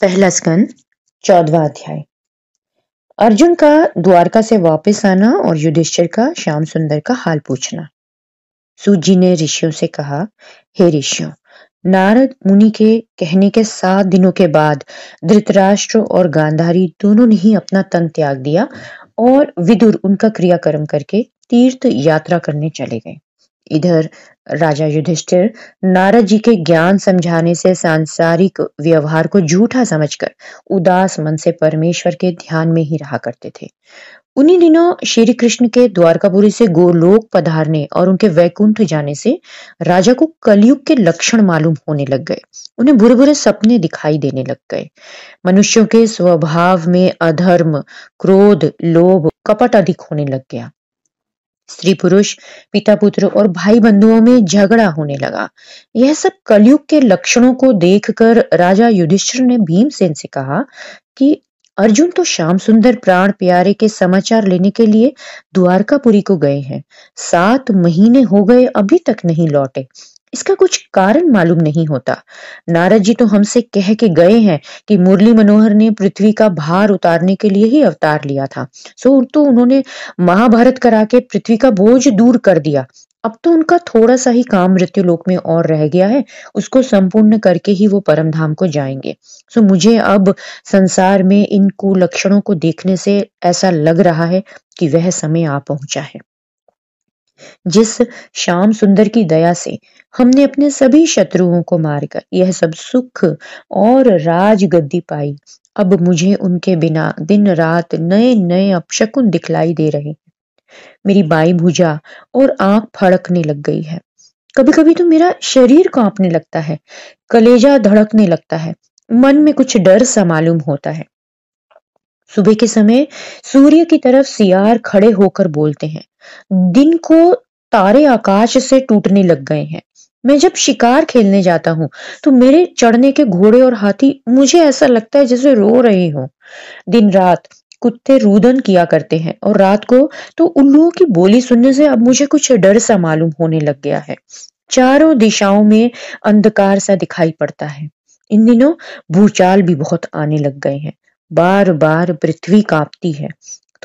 पहला स्कंद, चौदवा अध्याय। अर्जुन का द्वारका से वापस आना और युधिष्ठिर का, श्याम सुंदर का हाल पूछना। सूत जी ने ऋषियों से कहा, हे ऋषियों, नारद मुनि के कहने के सात दिनों के बाद धृतराष्ट्र और गांधारी दोनों ने ही अपना तन त्याग दिया और विदुर उनका क्रियाकर्म करके तीर्थ यात्रा करने चले गए। इधर राजा युधिष्ठिर, नारद जी के ज्ञान समझाने से सांसारिक व्यवहार को झूठा समझकर, उदास मन से परमेश्वर के ध्यान में ही रहा करते थे। उन्हीं दिनों श्री कृष्ण के द्वारकापुरी से गोलोक पधारने और उनके वैकुंठ जाने से राजा को कलयुग के लक्षण मालूम होने लग गए। उन्हें बुरे बुरे सपने दिखाई देने लग गए। मनुष्यों के स्वभाव में अधर्म, क्रोध, लोभ, कपट अधिक होने लग गया। स्त्री पुरुष, पिता पुत्र और भाई बंधुओं में झगड़ा होने लगा। यह सब कलयुग के लक्षणों को देखकर राजा युधिष्ठिर ने भीमसेन से कहा कि अर्जुन तो श्याम सुंदर प्राण प्यारे के समाचार लेने के लिए द्वारकापुरी को गए हैं। सात महीने हो गए, अभी तक नहीं लौटे। इसका कुछ कारण मालूम नहीं होता। नारद जी तो हमसे कह के गए हैं कि मुरली मनोहर ने पृथ्वी का भार उतारने के लिए ही अवतार लिया था। सो तो उन्होंने महाभारत करा के पृथ्वी का बोझ दूर कर दिया। अब तो उनका थोड़ा सा ही काम मृत्यु लोक में और रह गया है। उसको संपूर्ण करके ही वो परम धाम को जाएँगे। सो मुझे अब संसार में इन कुलक्षणों को देखने से ऐसा लग रहा है कि वह समय आ पहुँचा है। जिस श्याम सुंदर की दया से हमने अपने सभी शत्रुओं को मारकर यह सब सुख और राज गद्दी पाई, अब मुझे उनके बिना दिन रात नए नए अपशकुन दिखलाई दे रहे हैं। मेरी बाई भुजा और आँख फड़कने लग गई है। कभी कभी तो मेरा शरीर कांपने लगता है, कलेजा धड़कने लगता है, मन में कुछ डर सा मालूम होता है। सुबह के समय सूर्य की तरफ़ सियार खड़े होकर बोलते हैं, दिन को तारे आकाश से टूटने लग गए हैं। मैं जब शिकार खेलने जाता हूँ तो मेरे चढ़ने के घोड़े और हाथी मुझे ऐसा लगता है जैसे रो रहे हो। दिन रात कुत्ते रुदन किया करते हैं और रात को तो उल्लुओं की बोली सुनने से अब मुझे कुछ डर सा मालूम होने लग गया है। चारों दिशाओं में अंधकार सा दिखाई पड़ता है। इन दिनों भूचाल भी बहुत आने लग गए हैं। बार बार पृथ्वी कांपती है।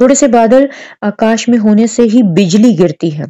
थोड़े से बादल आकाश में होने से ही बिजली गिरती है।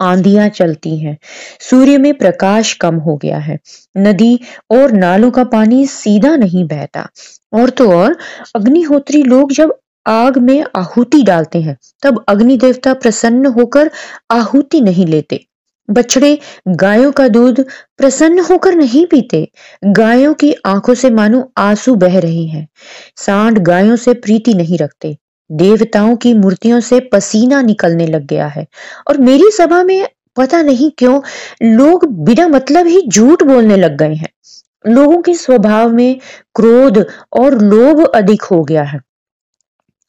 आंधियाँ चलती हैं। सूर्य में प्रकाश कम हो गया है। नदी और नालों का पानी सीधा नहीं बहता। और तो और, अग्निहोत्री लोग जब आग में आहुति डालते हैं, तब अग्नि देवता प्रसन्न होकर आहुति नहीं लेते। बछड़े गायों का दूध प्रसन्न होकर नहीं पीते। गायों की आँखों से मानो आँसू बह रहे हैं। सांड गायों से प्रीति नहीं रखते। देवताओं की मूर्तियों से पसीना निकलने लग गया है। और मेरी सभा में पता नहीं क्यों लोग बिना मतलब ही झूठ बोलने लग गए हैं। लोगों के स्वभाव में क्रोध और लोभ अधिक हो गया है।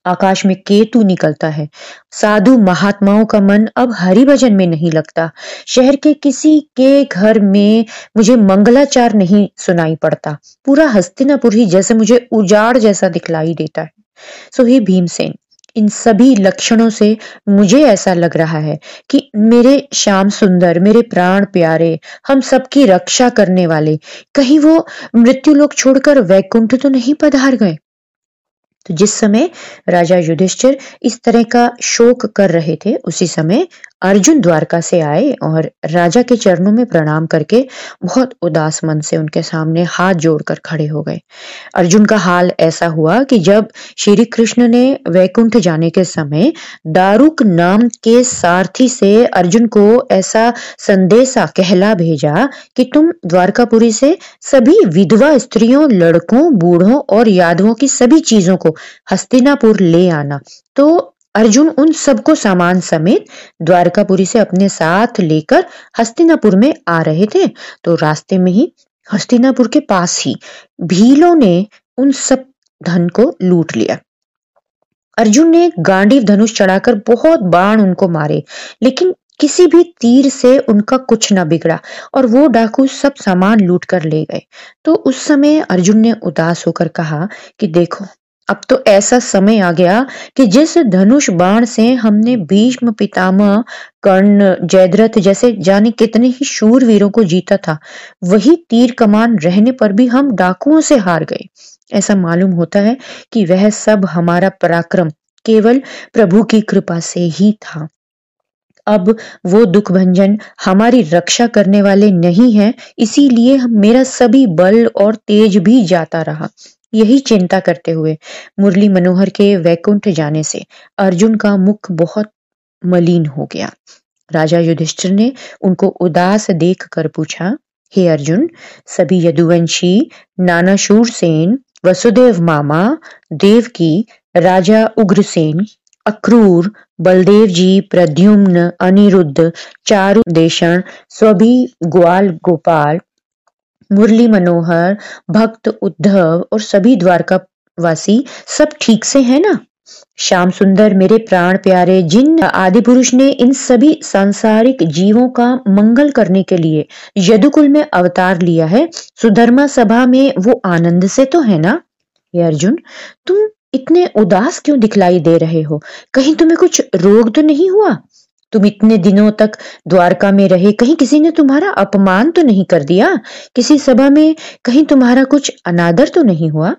आकाश में केतु निकलता है। साधु महात्माओं का मन अब हरि भजन में नहीं लगता। शहर के किसी के घर में मुझे मंगलाचार नहीं सुनाई पड़ता। पूरा हस्तिनापुर ही जैसे मुझे उजाड़ जैसा दिखलाई देता है। सो ही भीमसेन, इन सभी लक्षणों से मुझे ऐसा लग रहा है कि मेरे श्याम सुंदर, मेरे प्राण प्यारे, हम सबकी रक्षा करने वाले, कहीं वो मृत्यु लोग छोड़कर वैकुंठ तो नहीं पधार गए? तो जिस समय राजा युधिष्ठिर इस तरह का शोक कर रहे थे उसी समय अर्जुन द्वारका से आए और राजा के चरणों में प्रणाम करके बहुत उदास मन से उनके सामने हाथ जोड़कर खड़े हो गए। अर्जुन का हाल ऐसा हुआ कि जब श्री कृष्ण ने वैकुंठ जाने के समय दारुक नाम के सारथी से अर्जुन को ऐसा संदेशा कहला भेजा कि तुम द्वारकापुरी से सभी विधवा स्त्रियों, लड़कों, बूढ़ों और यादवों की सभी चीज़ों को हस्तिनापुर ले आना तो अर्जुन उन सबको सामान समेत द्वारकापुरी से अपने साथ लेकर हस्तिनापुर में आ रहे थे। तो रास्ते में ही हस्तिनापुर के पास ही भीलों ने उन सब धन को लूट लिया। अर्जुन ने गांडीव धनुष चढ़ाकर बहुत बाण उनको मारे, लेकिन किसी भी तीर से उनका कुछ न बिगड़ा और वो डाकू सब सामान लूट कर ले गए। तो उस समय अर्जुन ने उदास होकर कहा कि देखो अब तो ऐसा समय आ गया कि जिस धनुष बाण से हमने भीष्म पितामह कर्ण, जयद्रथ जैसे जाने कितने ही शूर वीरों को जीता था, वही तीर कमान रहने पर भी हम डाकुओं से हार गए। ऐसा मालूम होता है कि वह सब हमारा पराक्रम केवल प्रभु की कृपा से ही था। अब वो दुख भंजन हमारी रक्षा करने वाले नहीं है, इसीलिए मेरा सभी बल और तेज भी जाता रहा। यही चिंता करते हुए मुरली मनोहर के वैकुंठ जाने से अर्जुन का मुख बहुत मलिन हो गया। राजा युधिष्ठिर ने उनको उदास देख कर पूछा, हे अर्जुन, सभी यदुवंशी नाना शूरसेन वसुदेव मामा, देवकी, राजा उग्रसेन, अक्रूर बलदेव जी प्रद्युम्न, अनिरुद्ध, चारु देशण स्वभी ग्वाल गोपाल मुरली मनोहर, भक्त उद्धव और सभी द्वारका वासी सब ठीक से है ना? श्याम सुंदर, मेरे प्राण प्यारे, जिन आदि पुरुष ने इन सभी सांसारिक जीवों का मंगल करने के लिए यदुकुल में अवतार लिया है, सुधर्मा सभा में वो आनंद से तो है ना? ये अर्जुन, तुम इतने उदास क्यों दिखलाई दे रहे हो? कहीं तुम्हें कुछ रोग तो नहीं हुआ? तुम इतने दिनों तक द्वारका में रहे, कहीं किसी ने तुम्हारा अपमान तो नहीं कर दिया? किसी सभा में कहीं तुम्हारा कुछ अनादर तो नहीं हुआ?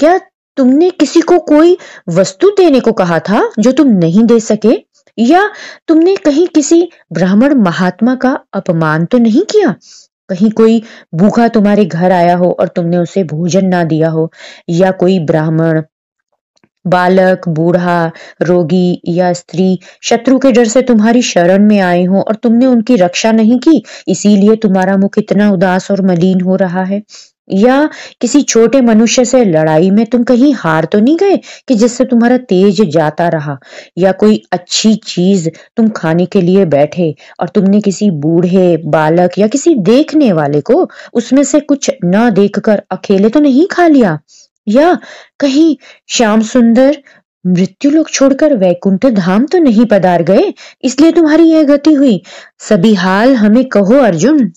क्या तुमने किसी को कोई वस्तु देने को कहा था जो तुम नहीं दे सके? या तुमने कहीं किसी ब्राह्मण महात्मा का अपमान तो नहीं किया? कहीं कोई भूखा तुम्हारे घर आया हो और तुमने उसे भोजन ना दिया हो? या कोई ब्राह्मण बालक, बूढ़ा, रोगी या स्त्री शत्रु के डर से तुम्हारी शरण में आए हो और तुमने उनकी रक्षा नहीं की, इसीलिए तुम्हारा मुख इतना उदास और मलिन हो रहा है। या किसी छोटे मनुष्य से लड़ाई में तुम कहीं हार तो नहीं गए कि जिससे तुम्हारा तेज जाता रहा? या कोई अच्छी चीज़ तुम खाने के लिए बैठे और तुमने किसी बूढ़े बालक या किसी देखने वाले को उसमें से कुछ न देखकर अकेले तो नहीं खा लिया? या कहीं श्याम सुंदर मृत्यु लोग छोड़कर वैकुंठ धाम तो नहीं पधार गए, इसलिए तुम्हारी यह गति हुई। सभी हाल हमें कहो, अर्जुन।